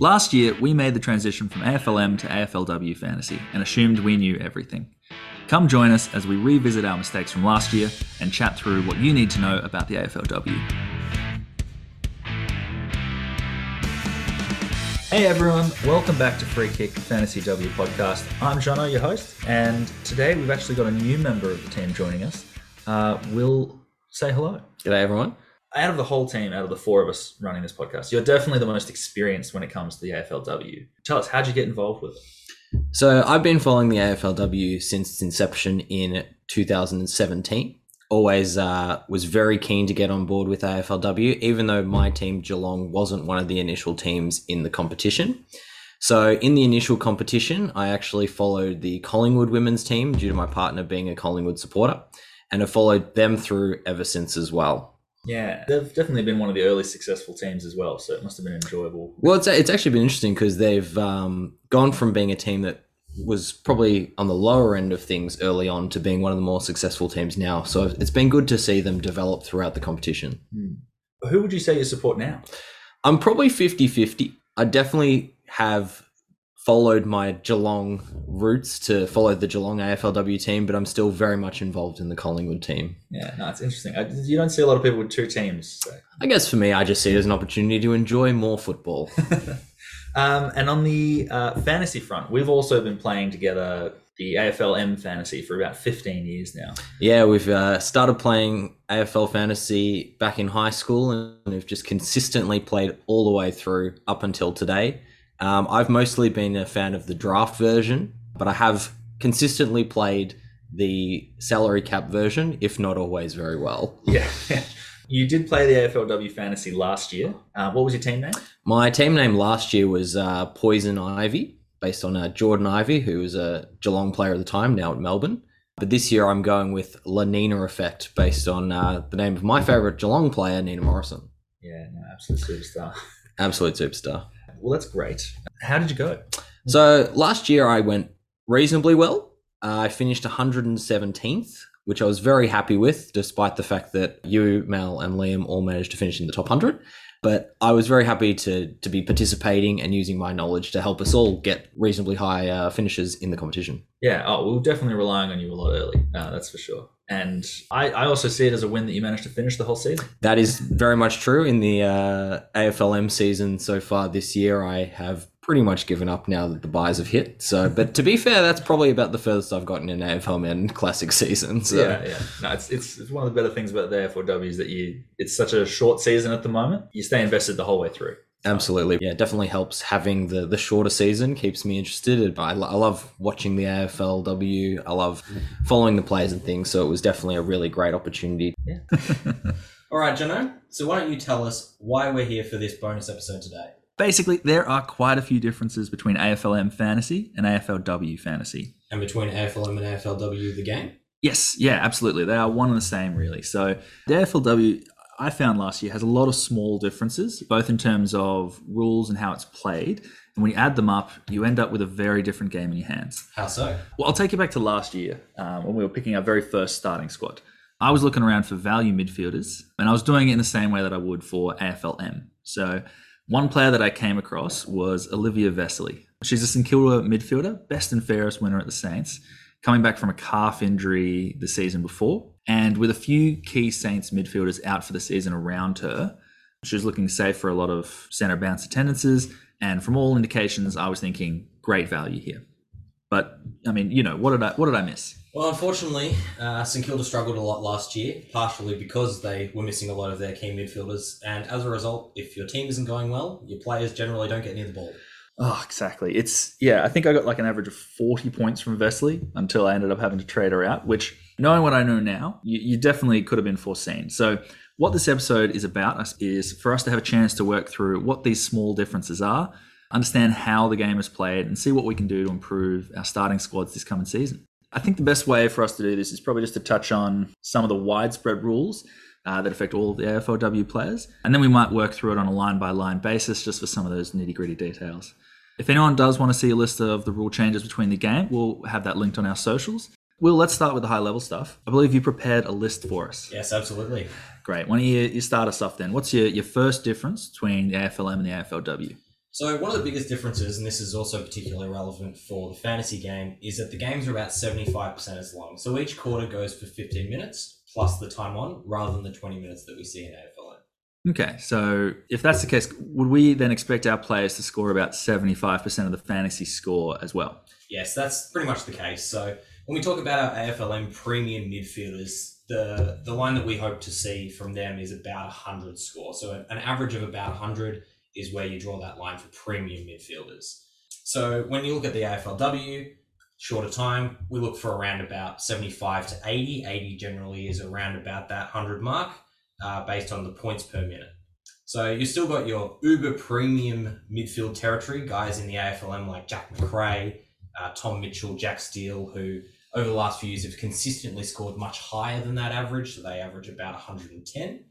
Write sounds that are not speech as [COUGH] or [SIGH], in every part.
Last year, we made the transition from AFLM to AFLW fantasy and assumed we knew everything. Come join us as we revisit our mistakes from last year and chat through what you need to know about the AFLW. Hey everyone, welcome back to Free Kick Fantasy W podcast. I'm Jono, your host, and today we've actually got a new member of the team joining us. Uh, Will, say hello. G'day, everyone. Out of the whole team, out of the four of us running this podcast, you're definitely the most experienced when it comes to the AFLW. Tell us, how'd you get involved with it? So, I've been following the AFLW since its inception in 2017. Always uh, was very keen to get on board with AFLW, even though my team, Geelong, wasn't one of the initial teams in the competition. So, in the initial competition, I actually followed the Collingwood women's team due to my partner being a Collingwood supporter, and have followed them through ever since as well. Yeah, they've definitely been one of the early successful teams as well, so it must have been enjoyable. Well, it's it's actually been interesting because they've um, gone from being a team that was probably on the lower end of things early on to being one of the more successful teams now. So it's been good to see them develop throughout the competition. Hmm. Who would you say you support now? I'm probably 50 50. I definitely have followed my Geelong roots to follow the Geelong AFLW team, but I'm still very much involved in the Collingwood team. Yeah, no, it's interesting. I, you don't see a lot of people with two teams. So. I guess for me, I just see it as an opportunity to enjoy more football. [LAUGHS] um, and on the uh, fantasy front, we've also been playing together the AFLM fantasy for about 15 years now. Yeah, we've uh, started playing AFL fantasy back in high school and we've just consistently played all the way through up until today. Um, I've mostly been a fan of the draft version, but I have consistently played the salary cap version, if not always very well. Yeah. [LAUGHS] you did play the AFLW fantasy last year. Uh, what was your team name? My team name last year was uh, Poison Ivy, based on uh, Jordan Ivey, who was a Geelong player at the time, now at Melbourne. But this year I'm going with La Nina Effect, based on uh, the name of my favourite Geelong player, Nina Morrison. Yeah, no, absolute superstar. [LAUGHS] Absolute superstar. Well, that's great. How did you go? So last year I went reasonably well. Uh, I finished 117th, which I was very happy with, despite the fact that you, Mel, and Liam all managed to finish in the top 100. But I was very happy to to be participating and using my knowledge to help us all get reasonably high uh, finishes in the competition. Yeah, oh, we are definitely relying on you a lot early. Uh, that's for sure. And I, I also see it as a win that you managed to finish the whole season. That is very much true. In the uh, AFLM season so far this year, I have pretty much given up now that the buys have hit. So, but to be fair, that's probably about the furthest I've gotten in AFLM classic [LAUGHS] season. So. Yeah, yeah. No, it's, it's, it's one of the better things about the AFLW is that you it's such a short season at the moment. You stay invested the whole way through. Absolutely. Yeah, definitely helps having the, the shorter season, keeps me interested. I, I love watching the AFLW. I love following the players and things. So it was definitely a really great opportunity. Yeah. [LAUGHS] All right, Jono. So why don't you tell us why we're here for this bonus episode today? Basically, there are quite a few differences between AFLM fantasy and AFLW fantasy. And between AFLM and AFLW, the game? Yes, yeah, absolutely. They are one and the same, really. So the AFLW, I found last year has a lot of small differences, both in terms of rules and how it's played. And when you add them up, you end up with a very different game in your hands. How so? Well, I'll take you back to last year um, when we were picking our very first starting squad. I was looking around for value midfielders, and I was doing it in the same way that I would for AFLM. So, one player that I came across was Olivia Vesely. She's a St Kilda midfielder, best and fairest winner at the Saints, coming back from a calf injury the season before. And with a few key Saints midfielders out for the season around her, she was looking safe for a lot of centre bounce attendances. And from all indications, I was thinking great value here. But I mean, you know, what did I what did I miss? Well, unfortunately, uh, St Kilda struggled a lot last year, partially because they were missing a lot of their key midfielders, and as a result, if your team isn't going well, your players generally don't get near the ball. Oh, exactly. It's yeah. I think I got like an average of forty points from Vesely until I ended up having to trade her out. Which, knowing what I know now, you, you definitely could have been foreseen. So, what this episode is about is for us to have a chance to work through what these small differences are, understand how the game is played, and see what we can do to improve our starting squads this coming season. I think the best way for us to do this is probably just to touch on some of the widespread rules uh, that affect all of the AFLW players, and then we might work through it on a line by line basis just for some of those nitty gritty details. If anyone does want to see a list of the rule changes between the game, we'll have that linked on our socials. Will, let's start with the high level stuff. I believe you prepared a list for us. Yes, absolutely. Great. Why don't you, you start us off then? What's your, your first difference between the AFLM and the AFLW? So one of the biggest differences, and this is also particularly relevant for the fantasy game, is that the games are about 75% as long. So each quarter goes for 15 minutes plus the time on, rather than the 20 minutes that we see in AFLM. Okay, so if that's the case, would we then expect our players to score about 75% of the fantasy score as well? Yes, that's pretty much the case. So when we talk about our AFLM premium midfielders, the the line that we hope to see from them is about 100 score. So an average of about 100 is where you draw that line for premium midfielders. So when you look at the AFLW, shorter time, we look for around about 75 to 80. 80 generally is around about that 100 mark uh, based on the points per minute. So you've still got your uber premium midfield territory, guys in the AFLM like Jack Macrae, uh, Tom Mitchell, Jack Steele, who over the last few years have consistently scored much higher than that average. So they average about 110.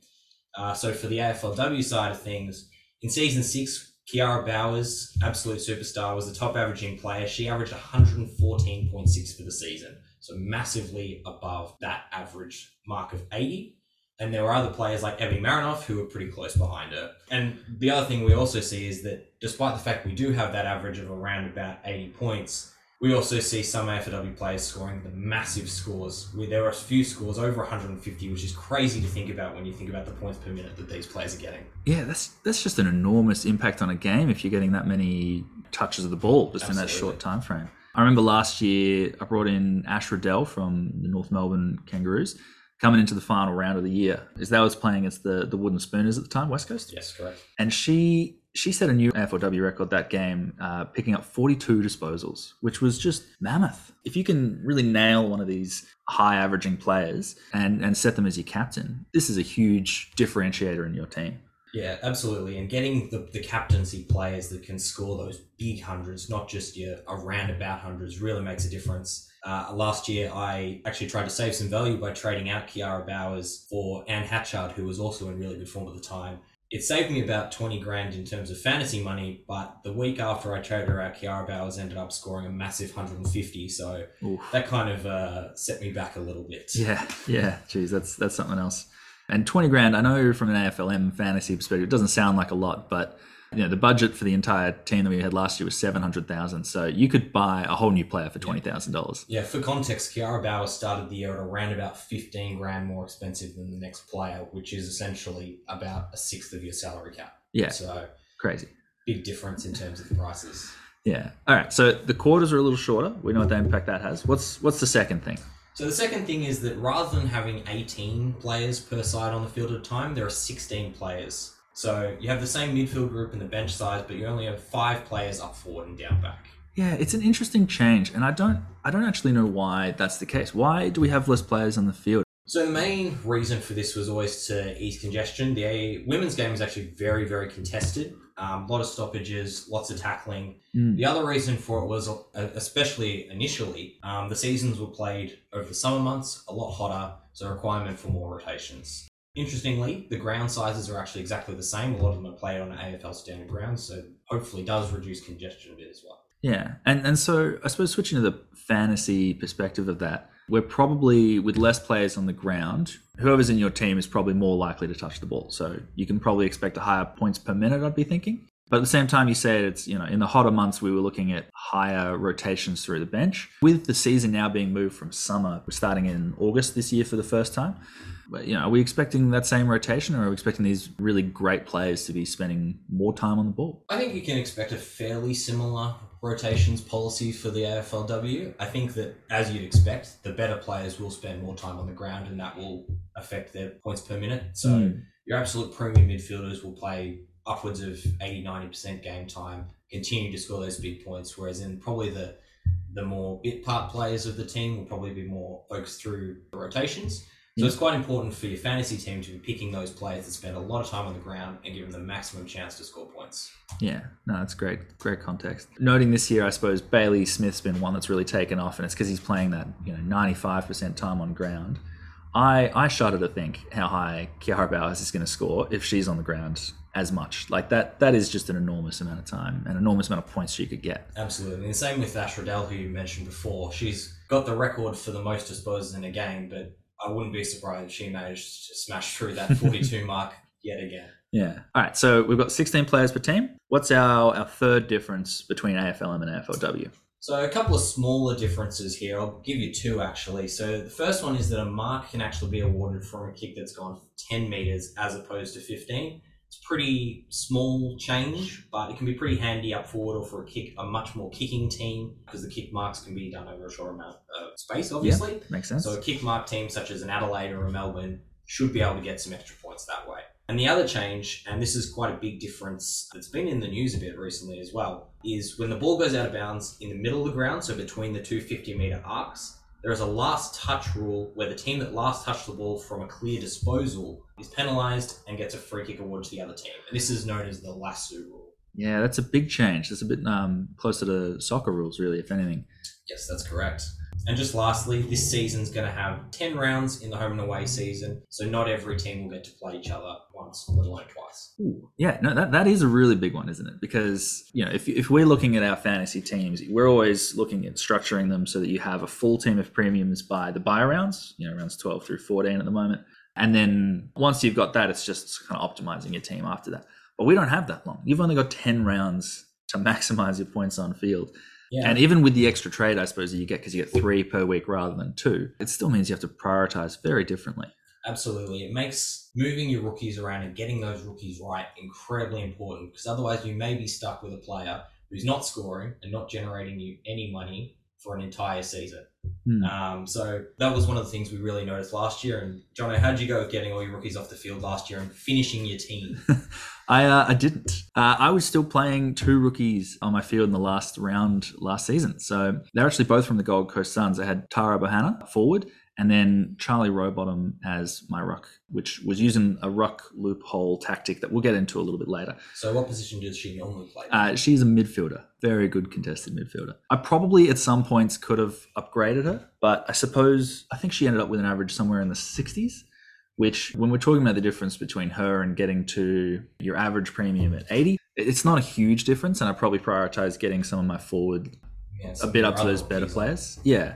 Uh, so for the AFLW side of things, in season six, Kiara Bowers, absolute superstar, was the top averaging player. She averaged 114.6 for the season, so massively above that average mark of 80. And there were other players like Evie Marinoff who were pretty close behind her. And the other thing we also see is that despite the fact we do have that average of around about 80 points, we also see some AFLW players scoring the massive scores. Where There are a few scores over 150, which is crazy to think about when you think about the points per minute that these players are getting. Yeah, that's that's just an enormous impact on a game if you're getting that many touches of the ball just Absolutely. in that short time frame. I remember last year I brought in Ash Riddell from the North Melbourne Kangaroos coming into the final round of the year. Is that was playing against the the Wooden Spooners at the time, West Coast? Yes, correct. And she she set a new AFLW record that game, uh, picking up 42 disposals, which was just mammoth. If you can really nail one of these high averaging players and, and set them as your captain, this is a huge differentiator in your team. Yeah, absolutely. And getting the, the captaincy players that can score those big hundreds, not just your around about hundreds, really makes a difference. Uh, last year, I actually tried to save some value by trading out Kiara Bowers for Anne Hatchard, who was also in really good form at the time it saved me about 20 grand in terms of fantasy money, but the week after I traded her out, Kiara Bowers ended up scoring a massive 150. So Oof. that kind of uh, set me back a little bit. Yeah, yeah. Geez, that's that's something else. And 20 grand, I know from an AFLM fantasy perspective, it doesn't sound like a lot, but you know, the budget for the entire team that we had last year was seven hundred thousand. So you could buy a whole new player for twenty thousand dollars. Yeah, for context, Kiara Bauer started the year at around about fifteen grand more expensive than the next player, which is essentially about a sixth of your salary cap. Yeah. So crazy. Big difference in terms of the prices. Yeah. All right. So the quarters are a little shorter. We know what the impact that has. What's what's the second thing? So the second thing is that rather than having 18 players per side on the field at a time, there are 16 players so you have the same midfield group and the bench size, but you only have five players up forward and down back. Yeah, it's an interesting change, and I don't, I don't actually know why that's the case. Why do we have less players on the field? So the main reason for this was always to ease congestion. The women's game is actually very, very contested. Um, a lot of stoppages, lots of tackling. Mm. The other reason for it was, uh, especially initially, um, the seasons were played over the summer months, a lot hotter, so a requirement for more rotations. Interestingly, the ground sizes are actually exactly the same. A lot of them are played on AFL standard grounds, so hopefully does reduce congestion a bit as well. Yeah, and and so I suppose switching to the fantasy perspective of that, we're probably with less players on the ground. Whoever's in your team is probably more likely to touch the ball, so you can probably expect a higher points per minute. I'd be thinking. But at the same time, you said it's, you know, in the hotter months, we were looking at higher rotations through the bench. With the season now being moved from summer, we're starting in August this year for the first time. But, you know, are we expecting that same rotation or are we expecting these really great players to be spending more time on the ball? I think you can expect a fairly similar rotations policy for the AFLW. I think that, as you'd expect, the better players will spend more time on the ground and that will affect their points per minute. So mm. your absolute premium midfielders will play upwards of 80 90% game time, continue to score those big points. Whereas in probably the the more bit part players of the team will probably be more focused through the rotations. So it's quite important for your fantasy team to be picking those players that spend a lot of time on the ground and give them the maximum chance to score points. Yeah, no, that's great, great context. Noting this year, I suppose Bailey Smith's been one that's really taken off, and it's because he's playing that you know ninety five percent time on ground. I I shudder to think how high Kiara Bowers is going to score if she's on the ground as much. Like that that is just an enormous amount of time, an enormous amount of points she could get. Absolutely. And the same with Ash Riddell, who you mentioned before. She's got the record for the most disposals in a game, but I wouldn't be surprised if she managed to smash through that 42 [LAUGHS] mark yet again. Yeah. All right. So we've got 16 players per team. What's our, our third difference between AFLM and AFLW? So a couple of smaller differences here. I'll give you two actually. So the first one is that a mark can actually be awarded from a kick that's gone 10 meters as opposed to 15. It's pretty small change, but it can be pretty handy up forward or for a kick, a much more kicking team because the kick marks can be done over a short amount of space, obviously. Makes sense. So a kick mark team such as an Adelaide or a Melbourne should be able to get some extra points that way. And the other change, and this is quite a big difference that's been in the news a bit recently as well, is when the ball goes out of bounds in the middle of the ground, so between the two 50 metre arcs, there is a last touch rule where the team that last touched the ball from a clear disposal is penalised and gets a free kick award to the other team. And this is known as the lasso rule. yeah, that's a big change. That's a bit um, closer to soccer rules, really, if anything. Yes, that's correct. And just lastly, this season's going to have 10 rounds in the home and away season, so not every team will get to play each other once, let alone twice. Ooh. Yeah, no, that, that is a really big one, isn't it? Because, you know, if, if we're looking at our fantasy teams, we're always looking at structuring them so that you have a full team of premiums by the buy rounds, you know, rounds 12 through 14 at the moment. And then once you've got that, it's just kind of optimizing your team after that. But we don't have that long. You've only got 10 rounds to [LAUGHS] maximize your points on field. Yeah. And even with the extra trade, I suppose, that you get because you get three per week rather than two, it still means you have to prioritize very differently. Absolutely. It makes moving your rookies around and getting those rookies right incredibly important because otherwise you may be stuck with a player who's not scoring and not generating you any money for an entire season. Hmm. Um, so that was one of the things we really noticed last year. And Jono, how'd you go with getting all your rookies off the field last year and finishing your team? [LAUGHS] I uh, I didn't. Uh, I was still playing two rookies on my field in the last round last season. So they're actually both from the Gold Coast Suns. I had Tara Bohanna forward, and then Charlie Rowbottom as my ruck, which was using a ruck loophole tactic that we'll get into a little bit later. so what position does she normally play? Uh, she's a midfielder, very good contested midfielder. I probably at some points could have upgraded her, but I suppose I think she ended up with an average somewhere in the 60s. Which, when we're talking about the difference between her and getting to your average premium at 80, it's not a huge difference. And I probably prioritize getting some of my forward Yeah, a bit up to those better players. Yeah.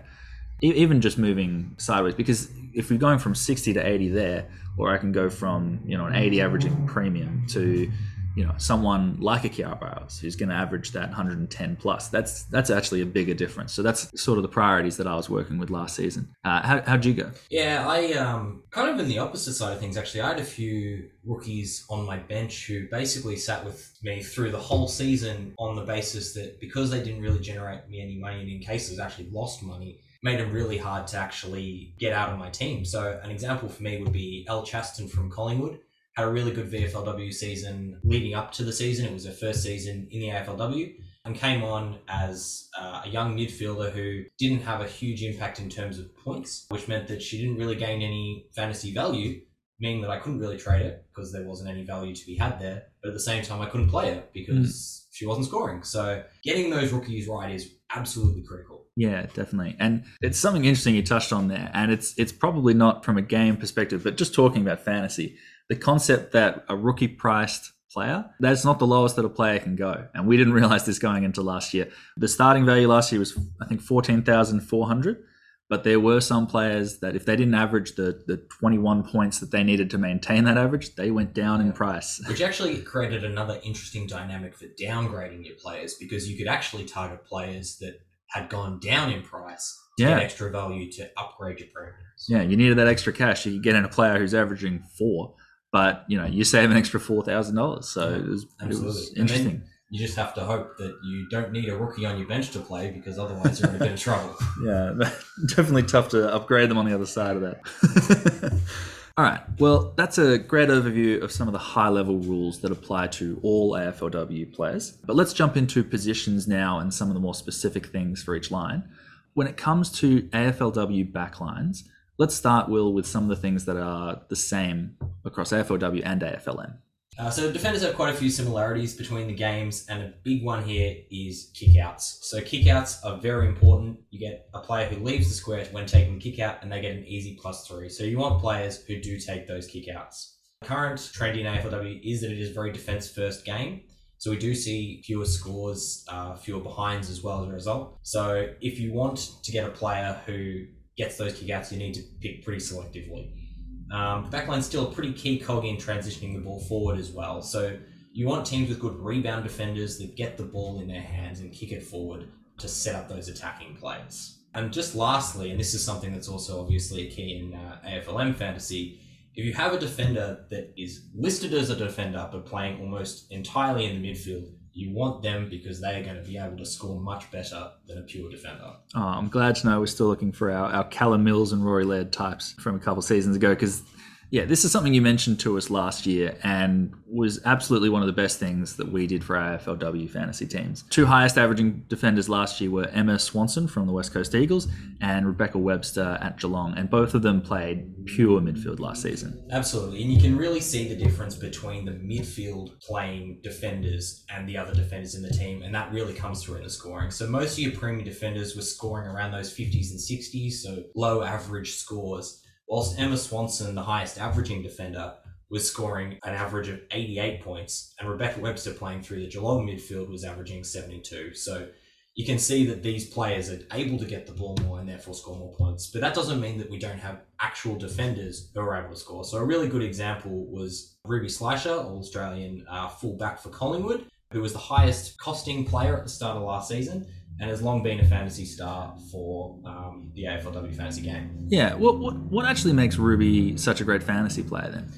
Even just moving sideways, because if we're going from 60 to 80 there, or I can go from, you know, an 80 averaging premium to, you know, someone like a Kiara Bowers who's going to average that 110 plus. That's that's actually a bigger difference. So that's sort of the priorities that I was working with last season. Uh, how, how'd you go? Yeah, I um kind of in the opposite side of things actually. I had a few rookies on my bench who basically sat with me through the whole season on the basis that because they didn't really generate me any money and in cases actually lost money, made it really hard to actually get out of my team. So an example for me would be El Chaston from Collingwood. Had a really good VFLW season leading up to the season. It was her first season in the AFLW and came on as uh, a young midfielder who didn't have a huge impact in terms of points, which meant that she didn't really gain any fantasy value, meaning that I couldn't really trade it because there wasn't any value to be had there. But at the same time, I couldn't play it because she wasn't scoring. So getting those rookies right is absolutely critical. Yeah, definitely. And it's something interesting you touched on there. And it's it's probably not from a game perspective, but just talking about fantasy, the concept that a rookie priced player, that's not the lowest that a player can go. And we didn't [LAUGHS] realize this going into last year. The starting value last year was I think 14,400, but there were some players that if they didn't average the the 21 points that they needed to maintain that average, they went down in price. [LAUGHS] Which actually created another interesting dynamic for downgrading your players because you could actually target players that had gone down in price to Yeah. get extra value to upgrade your premiums. Yeah, you needed that extra cash. You get in a player who's averaging 4, but you know, you save an extra $4,000. So Yeah, it was, it absolutely. was interesting. You just have to hope that you don't need a rookie on your bench to play because otherwise you're in a bit of [LAUGHS] trouble. Yeah, [LAUGHS] definitely tough to upgrade them on the other side of that. [LAUGHS] all right. Well, that's a great overview of some of the high level rules that apply to all AFLW players. But let's jump into positions now and some of the more specific things for each line. When it comes to AFLW backlines, let's start, Will, with some of the things that are the same across AFLW and AFLM. Uh, so defenders have quite a few similarities between the games, and a big one here is kickouts. So kickouts are very important. You get a player who leaves the square when taking kick out, and they get an easy plus three. So you want players who do take those kickouts. Current trend in AFLW is that it is a very defense first game. So we do see fewer scores, uh, fewer behinds as well as a result. So if you want to get a player who gets those kickouts, you need to pick pretty selectively. Um, the backline's still a pretty key cog in transitioning the ball forward as well. So you want teams with good rebound defenders that get the ball in their hands and kick it forward to set up those attacking plays. And just lastly, and this is something that's also obviously a key in uh, AFLM fantasy, if you have a defender that is listed as a defender but playing almost entirely in the midfield, you want them because they are going to be able to score much better than a pure defender. Oh, I'm glad to know we're still looking for our, our Callum Mills and Rory Laird types from a couple seasons ago because yeah, this is something you mentioned to us last year and was absolutely one of the best things that we did for our AFLW fantasy teams. Two highest averaging defenders last year were Emma Swanson from the West Coast Eagles and Rebecca Webster at Geelong, and both of them played pure midfield last season. Absolutely, and you can really see the difference between the midfield playing defenders and the other defenders in the team, and that really comes through in the scoring. So most of your premium defenders were scoring around those 50s and 60s, so low average scores whilst Emma Swanson, the highest averaging defender, was scoring an average of 88 points, and Rebecca Webster playing through the Geelong midfield was averaging 72. So you can see that these players are able to get the ball more and therefore score more points. But that doesn't mean that we don't have actual defenders who are able to score. So a really good example was Ruby Schleicher, All Australian uh, fullback for Collingwood, who was the highest costing player at the start of last season and has long been a fantasy star for um, the AFLW fantasy game. Yeah, what, what what actually makes Ruby such a great fantasy player then?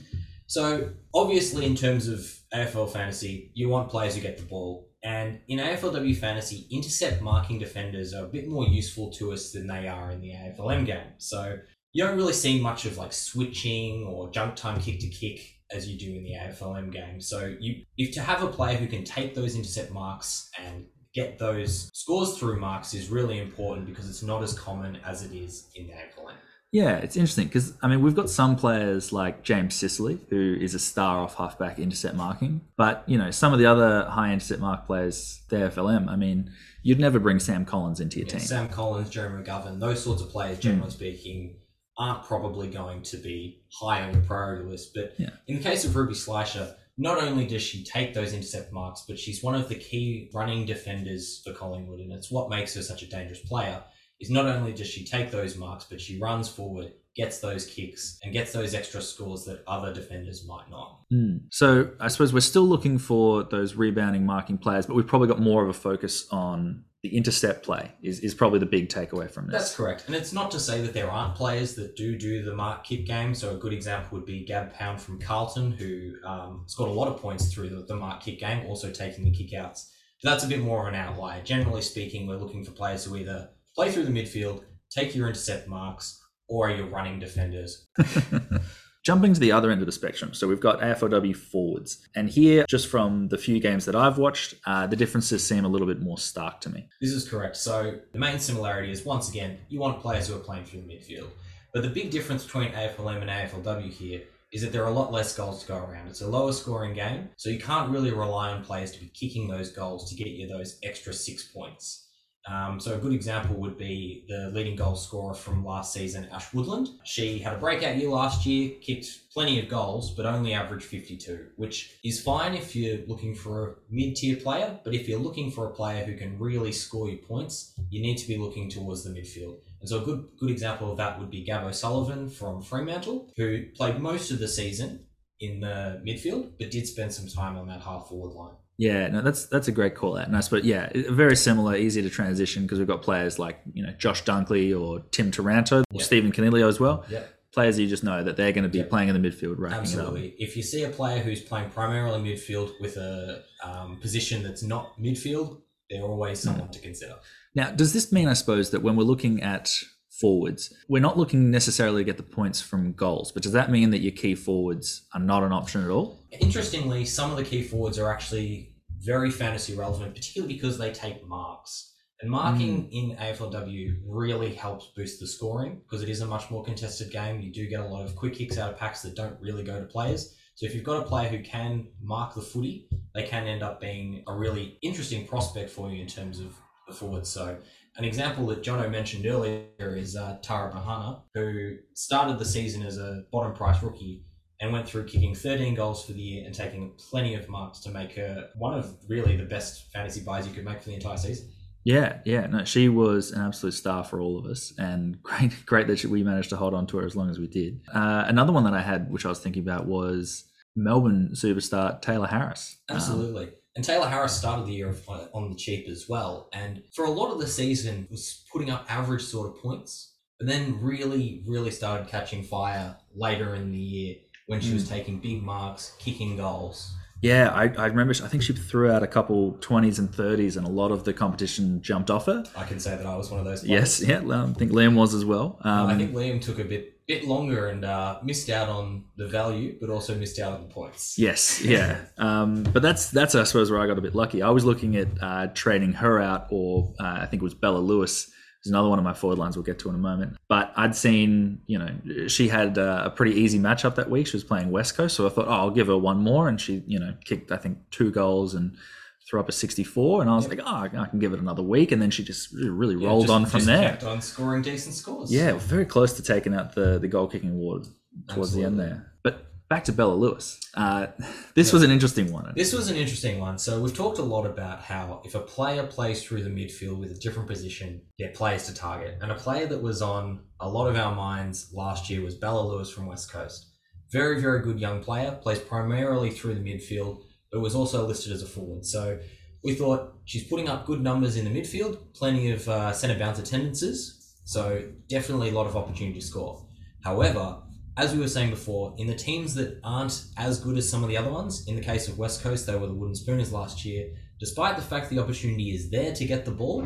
So obviously, in terms of AFL fantasy, you want players who get the ball, and in AFLW fantasy, intercept marking defenders are a bit more useful to us than they are in the AFLM game. So you don't really see much of like switching or junk time kick to kick as you do in the AFLM game. So you if to have a player who can take those intercept marks and get those scores through marks is really important because it's not as common as it is in the AFLM. Yeah, it's interesting because I mean we've got some players like James Sicily, who is a star off halfback intercept marking, but you know some of the other high intercept mark players, the AFLM. I mean, you'd never bring Sam Collins into your Yeah, team. Sam Collins, Jeremy McGovern, those sorts of players, hmm. generally speaking, aren't probably going to be high on the priority list. But Yeah. in the case of Ruby Schleicher, not only does she take those intercept marks, but she's one of the key running defenders for Collingwood, and it's what makes her such a dangerous player. Is not only does she take those marks, but she runs forward, gets those kicks, and gets those extra scores that other defenders might not. Mm. So I suppose we're still looking for those rebounding marking players, but we've probably got more of a focus on the intercept play. Is is probably the big takeaway from this. That's correct. And it's not to say that there aren't players that do do the mark kick game. So a good example would be Gab Pound from Carlton, who um, scored a lot of points through the, the mark kick game, also taking the kickouts. But that's a bit more of an outlier. Generally speaking, we're looking for players who either play through the midfield, take your intercept marks, or are your running defenders. [LAUGHS] Jumping to the other end of the spectrum, so we've got AFLW forwards, and here, just from the few games that I've watched, uh, the differences seem a little bit more stark to me. This is correct. So the main similarity is once again, you want players who are playing through the midfield. But the big difference between AFLM and AFLW here is that there are a lot less goals to go around. It's a lower scoring game, so you can't really rely on players to be kicking those goals to get you those extra six points. Um, so a good example would be the leading goal scorer from last season, Ash Woodland. She had a breakout year last year, kicked plenty of goals, but only averaged 52, which is fine if you're looking for a mid-tier player. But if you're looking for a player who can really score you points, you need to be looking towards the midfield. And so a good good example of that would be Gab O'Sullivan from Fremantle, who played most of the season in the midfield, but did spend some time on that half forward line. Yeah, no, that's that's a great call out. And I suppose, yeah, very similar, easy to transition because we've got players like you know Josh Dunkley or Tim Taranto or Yeah. Stephen Coniglio as well. Yeah. Players you just know that they're going to be Yeah. playing in the midfield, right? Absolutely. If you see a player who's playing primarily midfield with a um, position that's not midfield, they're always someone to consider. Now, does this mean, I suppose, that when we're looking at forwards, we're not looking necessarily to get the points from goals, but does that mean that your key forwards are not an option at all? Interestingly, some of the key forwards are actually very fantasy relevant, particularly because they take marks. And marking hmm. in AFLW really helps boost the scoring because it is a much more contested game. You do get a lot of quick kicks out of packs that don't really go to players. So if you've got a player who can mark the footy, they can end up being a really interesting prospect for you in terms of the forwards. So an example that Jono mentioned earlier is uh, Tara Bohanna, who started the season as a bottom price rookie and went through kicking 13 goals for the year and taking plenty of marks to make her one of really the best fantasy buys you could make for the entire season. Yeah, yeah. No, she was an absolute star for all of us, and [LAUGHS] great, great that she, we managed to hold on to her as long as we did. Uh, another one that I had, which I was thinking about, was Melbourne superstar Tayla Harris. Um, Absolutely. And Tayla Harris started the year on- the cheap as well, and for a lot of the season was putting up average sort of points, but then really, really started catching fire later in the year when she was taking big marks, kicking goals. yeah, I, I remember. I think she threw out a couple twenties and thirties, and a lot of the competition jumped off her. I can say that I was one of those. Players. Yes, yeah. I think Liam was as well. Um, I think Liam took a bit bit longer and uh, missed out on the value, but also missed out on the points. Yes, yeah. [LAUGHS] Um, but that's that's I suppose where I got a bit lucky. I was looking at uh, trading her out, or uh, I think it was Bella Lewis. Is another one of my forward lines we'll get to in a moment. But I'd seen, you know, she had uh, a pretty easy matchup that week. She was playing West Coast, so I thought, oh, I'll give her one more, and she, you know, kicked I think two goals and threw up a 64, and I was like, oh, I can give it another week, and then she just really Yeah, rolled just- on from just there. Kept on scoring decent scores. Yeah, very close to taking out the the goal kicking award towards the end there. But back to Bella Lewis. Uh, this was an interesting one. This was an interesting one. So we've talked a lot about how if a player plays through the midfield with a different position, they're players to target. And a player that was on a lot of our minds last year was Bella Lewis from West Coast. Very, very good young player, plays primarily through the midfield, but was also listed as a forward. So we thought she's putting up good numbers in the midfield, plenty of uh, centre bounce attendances. So definitely a lot of opportunity to score. However, as we were saying before, in the teams that aren't as good as some of the other ones, in the case of West Coast, they were the Wooden Spooners last year. Despite the fact the opportunity is there to get the ball,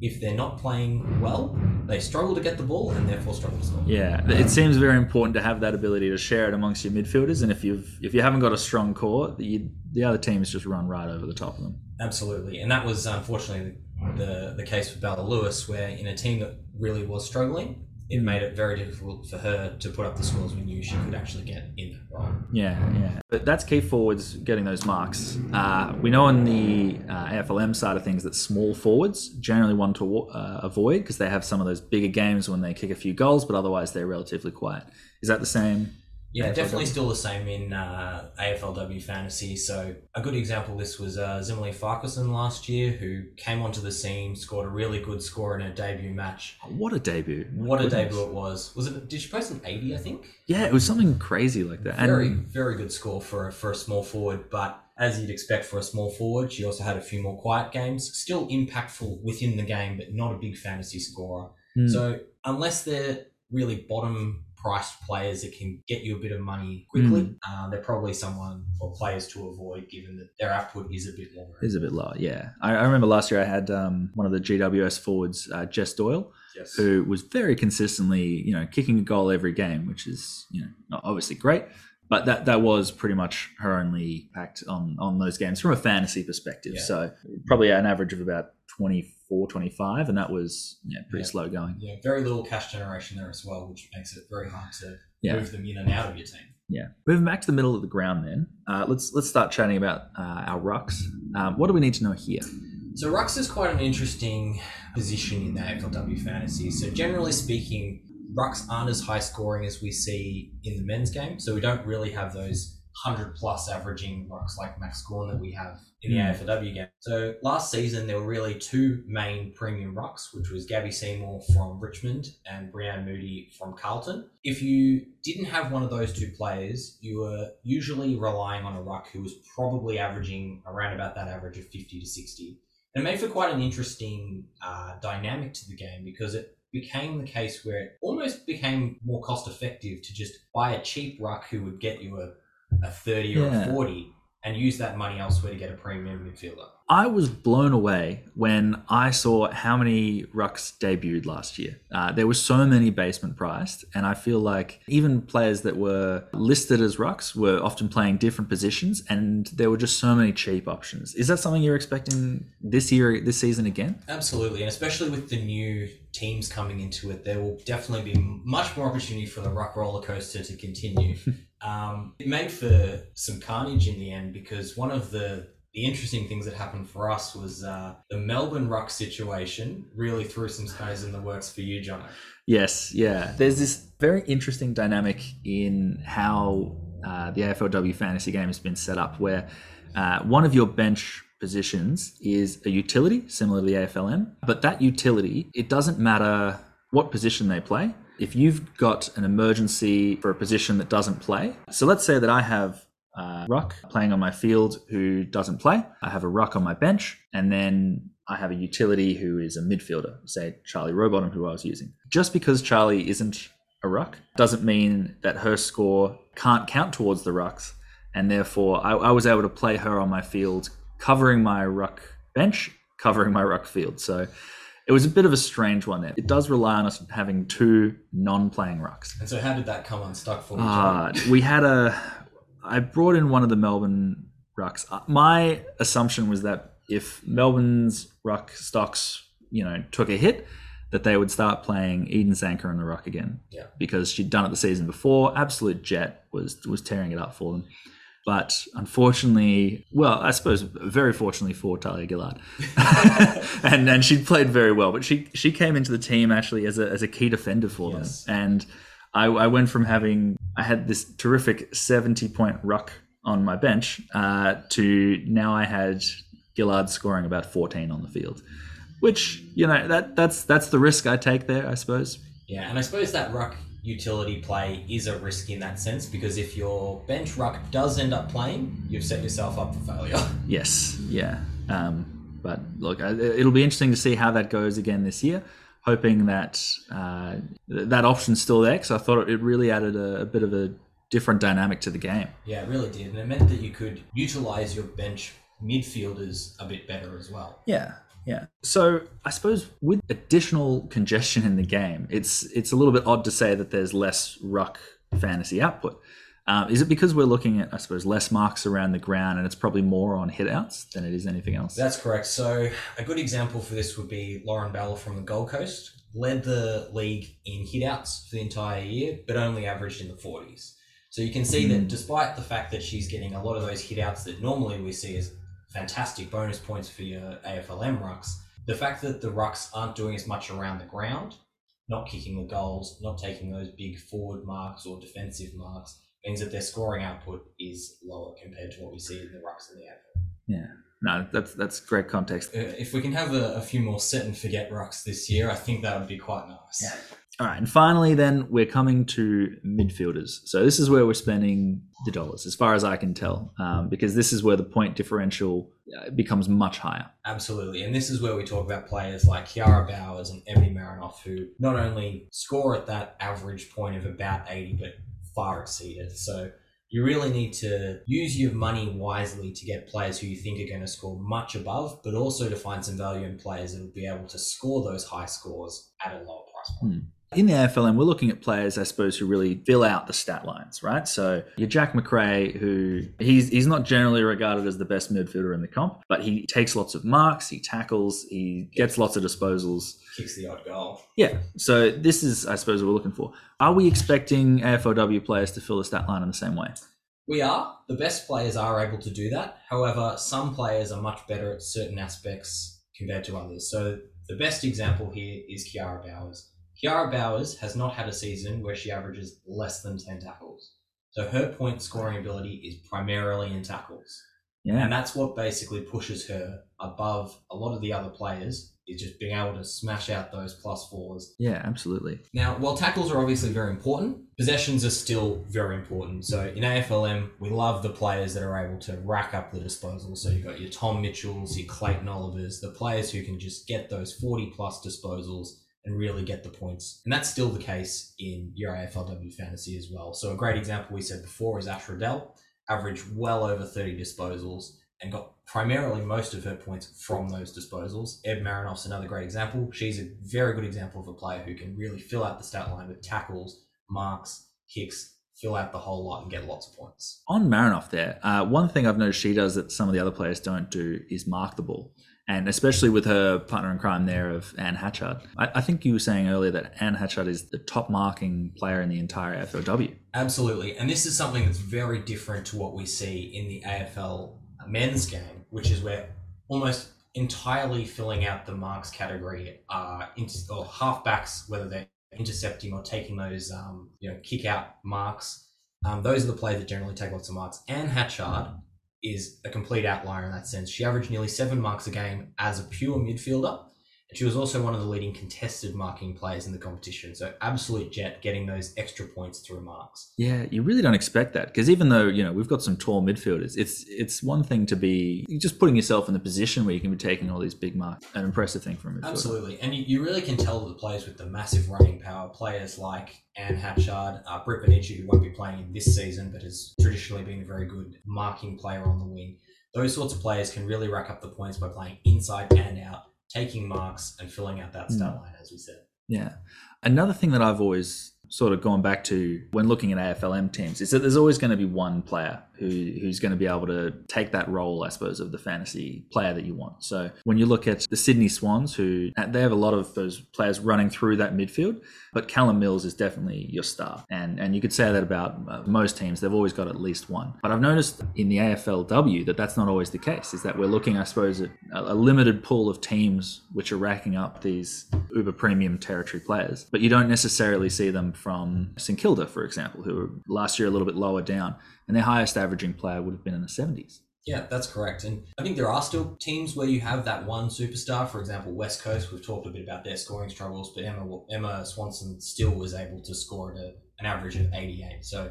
if they're not playing well, they struggle to get the ball and therefore struggle to score. Yeah, it seems very important to have that ability to share it amongst your midfielders, and if you've if you haven't got a strong core, the the other teams just run right over the top of them. Absolutely, and that was unfortunately the the case with Bella Lewis, where in a team that really was struggling, it made it very difficult for her to put up the scores we knew she could actually get in that role. Yeah, yeah. But that's key forwards getting those marks. Uh, we know on the uh, AFLM side of things that small forwards generally want to uh, avoid because they have some of those bigger games when they kick a few goals, but otherwise they're relatively quiet. Is that the same? Yeah, definitely still the same in uh, AFLW fantasy. So a good example of this was uh, Zimmorlei Farquharson last year, who came onto the scene, scored a really good score in her debut match. Oh, what a debut! My What a debut it was! Was it? Did she post an eighty? I think. Yeah, it was something crazy like that. Very, And very good score for a, for a small forward. But as you'd expect for a small forward, she also had a few more quiet games. Still impactful within the game, but not a big fantasy scorer. Hmm. So unless they're really bottom priced players that can get you a bit of money quickly, Mm. uh, they're probably someone or players to avoid given that their output is a bit longer. It is a bit lower, yeah. I, I remember last year I had um, one of the GWS forwards, uh, Jess Doyle, Yes. who was very consistently, you know, kicking a goal every game, which is, you know, not obviously great, but that that was pretty much her only impact on on those games from a fantasy perspective. Yeah. So probably an average of about 24, 25, and that was yeah, pretty Yeah. slow going. Yeah, very little cash generation there as well, which makes it very hard to move them in and out of your team. Yeah. Moving back to the middle of the ground, then uh, let's let's start chatting about uh, our rucks. Um, what do we need to know here? So Rucks is quite an interesting position in the AFLW fantasy. So generally speaking, Rucks aren't as high scoring as we see in the men's game. So we don't really have those 100 plus averaging Rucks like Max Gawn that we have in the Mm. AFLW game. So last season, there were really two main premium Rucks, which was Gabby Seymour from Richmond and Breann Moody from Carlton. If you didn't have one of those two players, you were usually relying on a Ruck who was probably averaging around about that average of 50 to 60. And it made for quite an interesting uh, dynamic to the game because it became the case where it almost became more cost effective to just buy a cheap ruck who would get you a, a 30 or Yeah. a 40 and use that money elsewhere to get a premium midfielder. I was blown away when I saw how many rucks debuted last year. Uh, there were so many basement priced, and I feel like even players that were listed as rucks were often playing different positions, and there were just so many cheap options. Is that something you're expecting this year, this season again? Absolutely, and especially with the new teams coming into it, there will definitely be much more opportunity for the ruck roller coaster to continue. [LAUGHS] um, it made for some carnage in the end because one of the the interesting things that happened for us was uh, the Melbourne ruck situation really threw some spanners in the works for you, John. Yes, yeah. There's this very interesting dynamic in how uh, the AFLW fantasy game has been set up, where uh, one of your bench positions is a utility similar to the AFLM, but that utility, it doesn't matter what position they play. If you've got an emergency for a position that doesn't play, so let's say that I have a ruck playing on my field who doesn't play, I have a ruck on my bench, and then I have a utility who is a midfielder, say Charlie Rowbottom, who I was using. Just because Charlie isn't a ruck doesn't mean that her score can't count towards the rucks, and therefore I, I was able to play her on my field, covering my ruck bench, covering my ruck field. So it was a bit of a strange one there. It does rely on us having two non-playing rucks. And so, how did that come unstuck for you? Uh, we had a. I brought in one of the Melbourne rucks. Uh, My assumption was that if Melbourne's ruck stocks, you know, took a hit, that they would start playing Eden Zanker in the ruck again. Yeah. Because she'd done it the season before. Absolute jet was was tearing it up for them. But unfortunately, well, I suppose very fortunately for Tahlia Gillard, [LAUGHS] and and she played very well. But she she came into the team actually as a as a key defender for Yes. them, and I, I went from having I had this terrific seventy point ruck on my bench uh, to now I had Gillard scoring about fourteen on the field, which you know that that's that's the risk I take there, I suppose. Yeah, and I suppose that ruck utility play is a risk in that sense because if your bench ruck does end up playing, you've set yourself up for failure. [LAUGHS] Yes, yeah. Um, but look, it'll be interesting to see how that goes again this year. Hoping that uh, that option's still there because I thought it really added a, a bit of a different dynamic to the game. Yeah, it really did. And it meant that you could utilize your bench midfielders a bit better as well. Yeah, yeah. So I suppose with additional congestion in the game, it's it's a little bit odd to say that there's less ruck fantasy output. Um, is it because we're looking at, I suppose, less marks around the ground and it's probably more on hitouts than it is anything else? That's correct. So a good example for this would be Lauren Bella from the Gold Coast. Led the league in hitouts for the entire year, but only averaged in the 40s. So you can see that despite the fact that she's getting a lot of those hitouts that normally we see as fantastic bonus points for your AFLM rucks, the fact that the rucks aren't doing as much around the ground, not kicking the goals, not taking those big forward marks or defensive marks, means that their scoring output is lower compared to what we see in the rucks in the AFL. yeah. No, that's that's great context. Uh, if we can have a, a few more set and forget rucks this year, I think that would be quite nice. Yeah. All right, and finally, then we're coming to midfielders. So this is where we're spending the dollars, as far as I can tell, um, because this is where the point differential uh, becomes much higher. Absolutely. And this is where we talk about players like Kiara Bowers and Ebony Marinoff, who not only score at that average point of about 80, but far exceed it. So you really need to use your money wisely to get players who you think are going to score much above, but also to find some value in players that will be able to score those high scores at a lower price point. In the AFLM, we're looking at players, I suppose, who really fill out the stat lines, right? So your Jack Macrae, who he's he's not generally regarded as the best midfielder in the comp, but he takes lots of marks, he tackles, he gets lots of disposals. Kicks the odd goal. Yeah. So this is, I suppose, what we're looking for. Are we expecting AFLW players to fill the stat line in the same way? We are. The best players are able to do that. However, some players are much better at certain aspects compared to others. So the best example here is Kiara Bowers. Kiara Bowers has not had a season where she averages less than 10 tackles. So her point scoring ability is primarily in tackles. Yeah. And that's what basically pushes her above a lot of the other players is just being able to smash out those plus fours Yeah, absolutely. now, while tackles are obviously very important, possessions are still very important. So in AFLM, we love the players that are able to rack up the disposals. So you've got your Tom Mitchells, your Clayton Olivers, the players who can just get those 40 plus disposals and really get the points. And that's still the case in your AFLW fantasy as well. So a great example we said before is Ash Riddell, averaged well over 30 disposals and got primarily most of her points from those disposals. Ed Marinoff's another great example. She's a very good example of a player who can really fill out the stat line with tackles, marks, kicks, fill out the whole lot and get lots of points. On Marinoff there, uh, one thing I've noticed she does that some of the other players don't do is mark the ball. And especially with her partner in crime there of Anne Hatchard. I, I think you were saying earlier that Anne Hatchard is the top marking player in the entire FLW. Absolutely. And this is something that's very different to what we see in the AFL men's game, which is where almost entirely filling out the marks category are inter- or halfbacks, whether they're intercepting or taking those um, you know kick out marks. Um, those are the players that generally take lots of marks. Anne Hatchard is a complete outlier in that sense. She averaged nearly seven marks a game as a pure midfielder, and she was also one of the leading contested marking players in the competition. So absolute jet getting those extra points through marks. Yeah, you really don't expect that because even though you know we've got some tall midfielders, it's it's one thing to be just putting yourself in the position where you can be taking all these big marks. An impressive thing from a midfielder. Absolutely, and you, you really can tell the players with the massive running power, players like Anne Hatchard, uh, Britt Bonnici, who won't be playing in this season but has traditionally been a very good marking player on the wing. Those sorts of players can really rack up the points by playing inside and out taking marks and filling out that hmm. stat line, as we said. Yeah. Another thing that I've always sort of gone back to when looking at AFLM teams is that there's always going to be one player who, who's going to be able to take that role, I suppose, of the fantasy player that you want. So when you look at the Sydney Swans, who they have a lot of those players running through that midfield, but Callum Mills is definitely your star. And, and you could say that about uh, most teams. They've always got at least one. But I've noticed in the AFLW that that's not always the case, is that we're looking, I suppose, at a limited pool of teams which are racking up these uber premium territory players. But you don't necessarily see them from St Kilda, for example, who were last year a little bit lower down and their highest averaging player would have been in the 70s. Yeah, that's correct. And I think there are still teams where you have that one superstar. For example, West Coast, we've talked a bit about their scoring struggles, but Emma, Emma Swanson still was able to score at a, an average of 88. So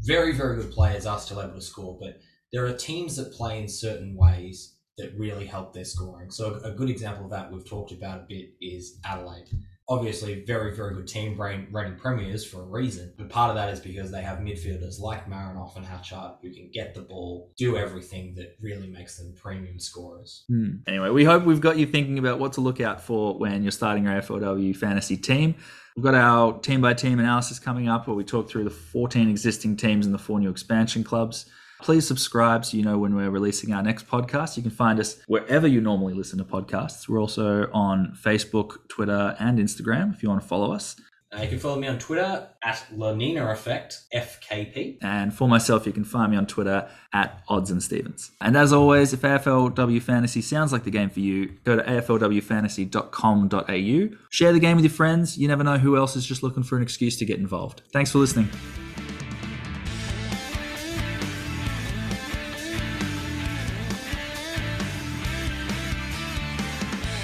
very, very good players are still able to score, but there are teams that play in certain ways that really help their scoring. So a good example of that we've talked about a bit is Adelaide obviously very, very good team reigning premiers for a reason. But part of that is because they have midfielders like Marinoff and Hatchard who can get the ball, do everything that really makes them premium scorers. Hmm. Anyway, we hope we've got you thinking about what to look out for when you're starting your AFLW fantasy team. We've got our team by team analysis coming up where we talk through the 14 existing teams and the four new expansion clubs. Please subscribe so you know when we're releasing our next podcast. You can find us wherever you normally listen to podcasts. We're also on Facebook, Twitter, and Instagram if you want to follow us. Uh, you can follow me on Twitter at Lanina Effect FKP. And for myself, you can find me on Twitter at Odds and Stevens. And as always, if AFLW Fantasy sounds like the game for you, go to aflwfantasy.com.au. Share the game with your friends. You never know who else is just looking for an excuse to get involved. Thanks for listening.